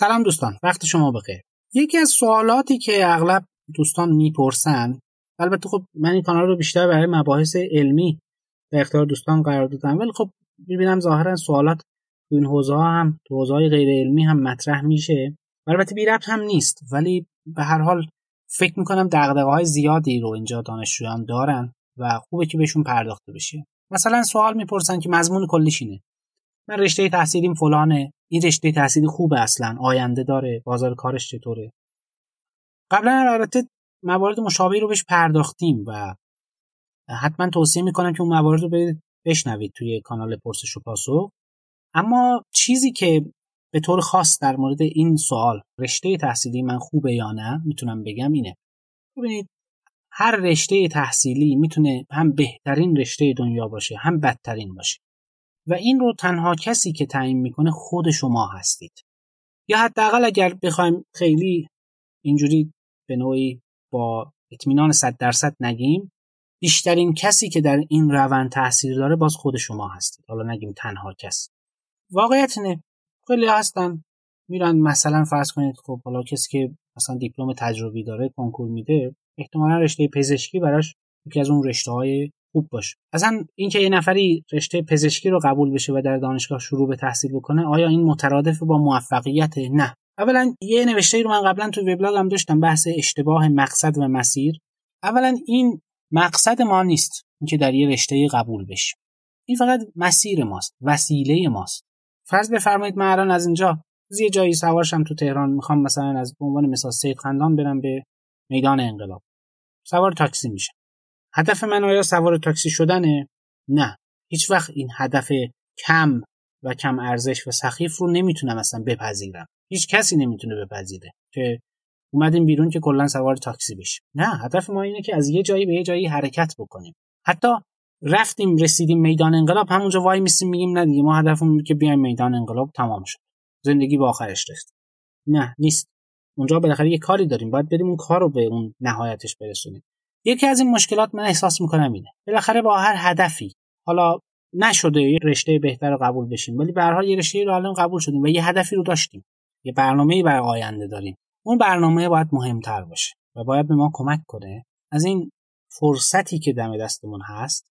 سلام دوستان وقت شما بخیر. یکی از سوالاتی که اغلب دوستان می‌پرسن البته خب من این کانال رو بیشتر برای مباحث علمی به اختیار دوستان قرار دادم ولی خب می‌بینم ظاهرا سوالات تو این حوزه هم تو حوزه غیر علمی هم مطرح میشه. البته بی ربط هم نیست ولی به هر حال فکر می‌کنم دقدقه های زیادی رو اینجا دانشجویان دارن و خوبه که بهشون پرداخته بشه. مثلا سوال می‌پرسن که مضمون کلیش اینه. من رشته تحصیلیم فلانه. این رشته تحصیلی خوبه اصلا. آینده داره. بازار کارش چطوره؟ قبلا البته موارد مشابهی رو بهش پرداختیم و حتما توصیه می‌کنم که اون موارد رو بشنوید توی کانال پرسش و پاسخ. اما چیزی که به طور خاص در مورد این سوال رشته تحصیلی من خوبه یا نه می‌تونم بگم اینه. ببینید هر رشته تحصیلی می‌تونه هم بهترین رشته دنیا باشه هم بدترین باشه. و این رو تنها کسی که تعیین می‌کنه خود شما هستید. یا حداقل اگر بخوایم خیلی اینجوری به نوعی با اطمینان صد درصد نگیم بیشترین کسی که در این روند تاثیر داره باز خود شما هستید. حالا نگیم تنها کس. واقعیت اینه خیلی هستن میرن مثلا فرض کنید خب حالا کسی که مثلا دیپلم تجربی داره کنکور میده احتمالا رشته پزشکی براش یکی از اون رشته های خوب باشه. اصلا اینکه یه نفری رشته پزشکی رو قبول بشه و در دانشگاه شروع به تحصیل بکنه آیا این مترادف با موفقیت؟ نه. اولا یه نوشته رو من قبلا تو وبلاگم داشتم بحث اشتباه مقصد و مسیر. اولا این مقصد ما نیست اینکه در یه رشته قبول بشیم. این فقط مسیر ماست وسیله ماست. فرض بفرمایید من الان از اینجا از یه جایی سوارشم تو تهران می‌خوام مثلا از عنوان مثال سید خندان برم به میدان انقلاب. سوار تاکسی میشم. هدف من آیا سوار تاکسی شدنه؟ نه. هیچ وقت این هدف کم و کم ارزش و سخیف رو نمی‌تونم اصلا بپذیرم. هیچ کسی نمی‌تونه بپذیره که اومدیم بیرون که کلا سوار تاکسی بشیم نه هدف ما اینه که از یه جایی به یه جایی حرکت بکنیم. حتی رفتیم رسیدیم میدان انقلاب همونجا وای میسیم میگیم نه دیگه ما هدفمون که بیایم میدان انقلاب تمام شد زندگی با آخرش رسید نه نیست. اونجا بالاخره یه کاری داریم. باید بریم اون کار رو به اون نهایتش برسونیم. یکی از این مشکلات من احساس می‌کنم اینه. بالاخره با هر هدفی حالا نشده یه رشته بهتر قبول بشیم ولی به هر یه رشته رو الان قبول شدیم و یه هدفی رو داشتیم. یه برنامه‌ای برای آینده داریم. اون برنامه باید مهمتر باشه و باید به ما کمک کنه. از این فرصتی که دم دستمون هست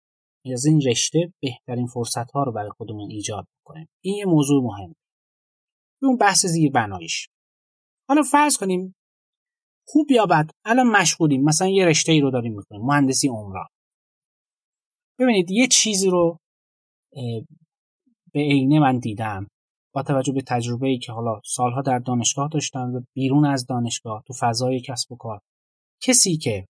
از این رشته بهترین فرصت ها رو برای خودمون ایجاد کنیم این یه موضوع مهم. اون بحث زیر بنایش حالا فرض کنیم خوب یا بد؟ الان مشغولیم. مثلا یه رشته ای رو داریم می‌کنیم مهندسی عمران. ببینید یه چیزی رو به عینه من دیدم. با توجه به تجربه ای که حالا سالها در دانشگاه داشتم و بیرون از دانشگاه تو فضای کسب و کار. کسی که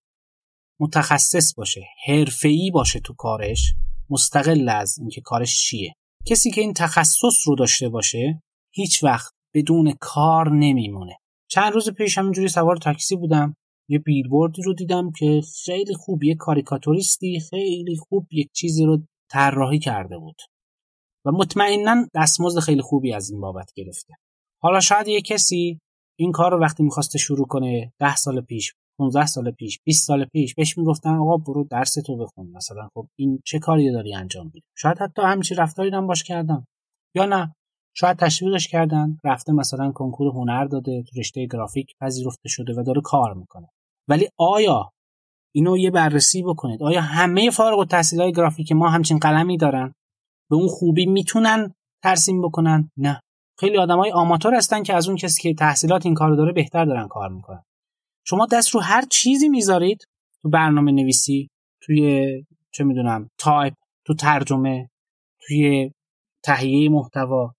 متخصص باشه حرفه‌ای باشه تو کارش مستقل از اینکه کارش چیه. کسی که این تخصص رو داشته باشه هیچ وقت بدون کار نمیمونه. چند روز پیش همینجوری سوار تاکسی بودم. یه بیلبوردی رو دیدم که خیلی خوب یه کاریکاتوریستی خیلی خوب یک چیزی رو طراحی کرده بود. و مطمئنا دستمزد خیلی خوبی از این بابت گرفته. حالا شاید یه کسی این کار رو وقتی می‌خواسته شروع کنه ده سال پیش 15 سال پیش 20 سال پیش بهش می‌گفتن آقا برو درس تو بخون. مثلا خب این چه کاری داری انجام میدی؟ شاید حتی همچین رفتاری هم باش کردن یا نه؟ شاید تشویقش کردن رفته مثلا کنکور هنر داده تو رشته گرافیک پذیرفته شده و داره کار می‌کنه. ولی آیا اینو یه بررسی بکنید؟ آیا همه فارغ التحصیل های گرافیک ما همچین قلمی دارن؟ به اون خوبی می‌تونن ترسیم بکنن؟ نه. خیلی آدمای آماتور هستن که از اون کسی که تحصیلات این کارو داره بهتر دارن کار می‌کنن. شما دست رو هر چیزی می‌ذارید تو برنامه نویسی توی چه می‌دونم تایپ تو ترجمه توی تهیه محتوا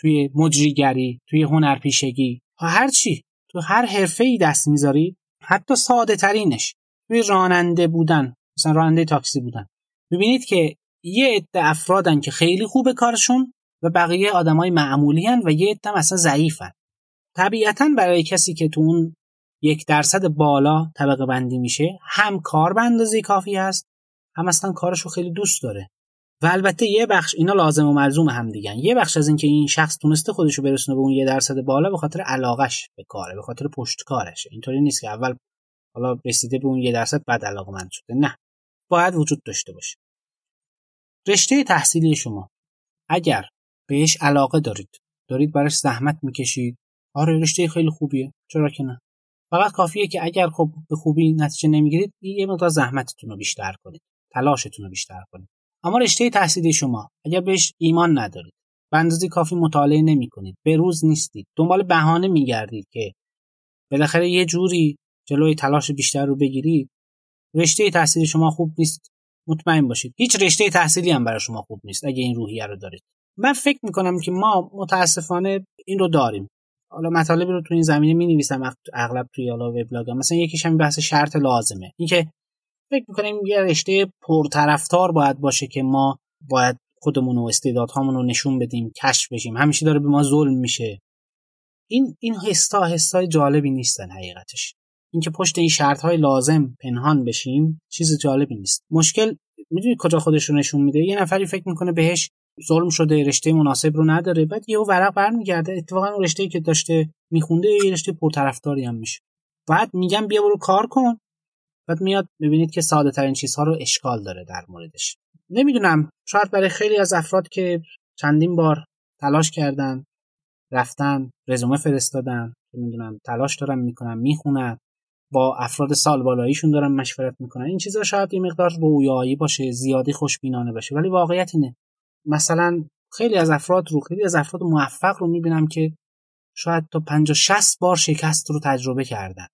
توی مجریگری توی هنرپیشگی. هر چی تو هر حرفه ای دست می‌ذارید حتی ساده ترینش توی راننده بودن مثلا راننده تاکسی بودن. ببینید که یه عده افرادن که خیلی خوبه کارشون و بقیه آدمای معمولی هن و یه عده اصلا ضعیفن. طبیعتا برای کسی که تو اون یک درصد بالا طبقه بندی میشه هم کار به اندازه کافی هست هم اصلا کارش رو خیلی دوست داره. و البته یه بخش اینا لازم و ملزوم هم دیگن یه بخش از اینکه این شخص تونسته خودش رو برسونه به اون یه درصد بالا به خاطر علاقش به کاره به خاطر پشت کارشه اینطوری نیست که اول حالا رسیده به اون یه درصد بعد علاقه من شده نه. باید وجود داشته باشه. رشته تحصیلی شما. اگر بهش علاقه دارید دارید براش زحمت می‌کشید آره رشته خیلی خوبیه چرا که نه؟ فقط کافیه که اگر خب به خوبی نتیجه نمی‌گیرید یه مقدار زحمتتون رو بیشتر کنید تلاشتون رو بیشتر کنید. اما رشته تحصیلی شما اگر بهش ایمان ندارید به اندازه کافی مطالعه نمی کنید به روز نیستید دنبال بهانه میگردید که بالاخره یه جوری جلوی تلاش بیشتر رو بگیرید رشته تحصیلی شما خوب نیست مطمئن باشید. هیچ رشته تحصیلی هم برای شما خوب نیست اگه این روحیه رو دارید. من فکر می‌کنم که ما متاسفانه این رو داریم. حالا مطالبی رو تو این زمینه می نویسم اغلب توی حالا وبلاگ مثلا یکیش هم بحث شرط لازمه. اینکه فکر می‌کنیم یه رشته پرطرفدار باید باشه که ما باید خودمون و استعدادهامون رو نشون بدیم کشف بشیم. همیشه داره به ما ظلم میشه. این این حسا حسای جالبی نیستن حقیقتش. اینکه پشت این شرط های لازم پنهان بشیم چیز جالبی نیست. مشکل می‌دونی کجا خودش رو نشون میده؟ یه نفری فکر می‌کنه بهش ظلم شده رشته مناسب رو نداره بعد یهو ورق برمیگرده. اتفاقا اون رشته که داشته میخونده یه رشته پرطرفداری هم میشه. بعد میگم بیا برو کار کن. بعد میاد ببینید که ساده ترین چیزها رو اشکال داره در موردش. نمی‌دونم شاید برای خیلی از افراد که چندین بار تلاش کردن رفتن رزومه فرستادن نمی‌دونم تلاش دارن می‌کنن می‌خونن با افراد سال بالاییشون دارن مشورت می‌کنن این چیزا شاید این مقدار رویایی باشه زیادی خوشبینانه باشه ولی واقعیت اینه. مثلا خیلی از افراد رو خیلی از افراد موفق رو می‌بینم که شاید تا 50 60 بار شکست رو تجربه کردن.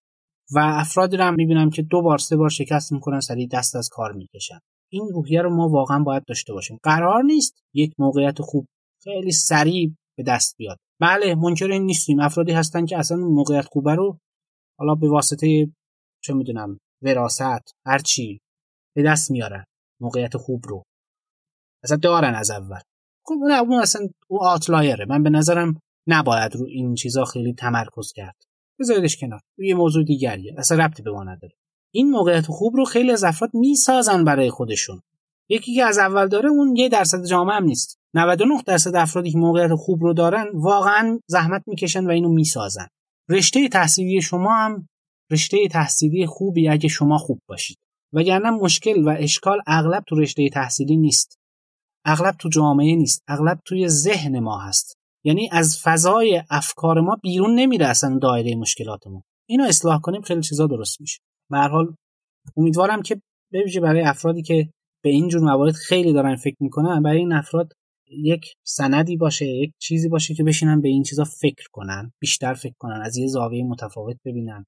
و افرادی رو هم می‌بینم که دو بار سه بار شکست می‌کنن سریع دست از کار می‌کشن. این روحیه رو ما واقعا باید داشته باشیم. قرار نیست یک موقعیت خوب خیلی سریع به دست بیاد. بله منکر این نیستیم. افرادی هستن که اصلا موقعیت خوبه رو حالا به واسطه چه می‌دونم وراست هرچی به دست میارن موقعیت خوب رو. اصلا دارن از اول. خب نه اون اصلا او آتلایره من به نظرم نباید رو این چیزا خیلی تمرکز کرد. بذاریدش کنار. یه موضوع دیگریه. اصلا ربطی به ما نداره. این موقعیت خوب رو خیلی از افراد می‌سازن برای خودشون. یکی که از اول داره اون یه درصد جامعه هم نیست. 99 درصد افرادی که موقعیت خوب رو دارن واقعا زحمت می‌کشن و اینو می‌سازن. رشته تحصیلی شما هم رشته تحصیلی خوبی اگه شما خوب باشید. وگرنه مشکل و اشکال اغلب تو رشته تحصیلی نیست. اغلب تو جامعه نیست. اغلب توی ذهن ما هست. یعنی از فضای افکار ما بیرون نمیره اصلا دایره مشکلاتمون اینو اصلاح کنیم خیلی چیزا درست میشه. به حال امیدوارم که ببینید برای افرادی که به این جور موارد خیلی دارن فکر می‌کنن برای این افراد یک سندی باشه یک چیزی باشه که بشینن به این چیزا فکر کنن بیشتر فکر کنن از یه زاویه متفاوت ببینن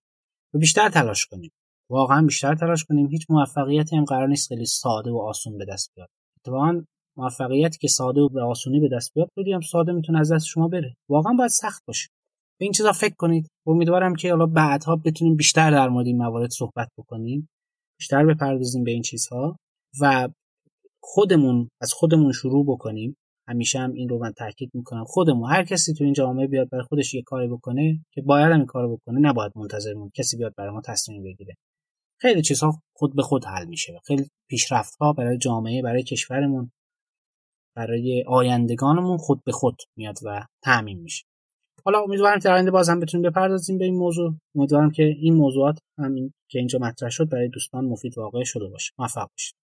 و بیشتر تلاش کنیم. واقعا بیشتر تلاش کنیم. هیچ موفقیتی هم قرار نیست خیلی ساده و آسون به دست بیاد. اتفاقا موفقیتی که ساده و به آسونی به دست بیاد خیلی ساده می‌تونه از دست شما بره. واقعا باید سخت باشه. به این چیزا فکر کنید. امیدوارم که حالا بعدها بتونیم بیشتر در مورد این موارد صحبت بکنیم. بیشتر بپردازیم به این چیزها و خودمون از خودمون شروع بکنیم. همیشه هم این رو من تاکید می‌کنم. خودمون. هر کسی تو این جامعه بیاد برای خودش یه کاری بکنه که باید هم این کارو بکنه نباید منتظر کسی بیاد برای ما تصمیم بگیره. خیلی چیزها خود به خود حل میشه. خیلی پیشرفت ها برای جامعه برای کشورمون. برای آیندگانمون خود به خود میاد و تعمین میشه. حالا امیدوارم در آینده باز هم بتونیم بپردازیم به این موضوع. امیدوارم که این موضوعات همین که اینجا مطرح شد برای دوستان مفید واقع شده باشه. موفق باشید.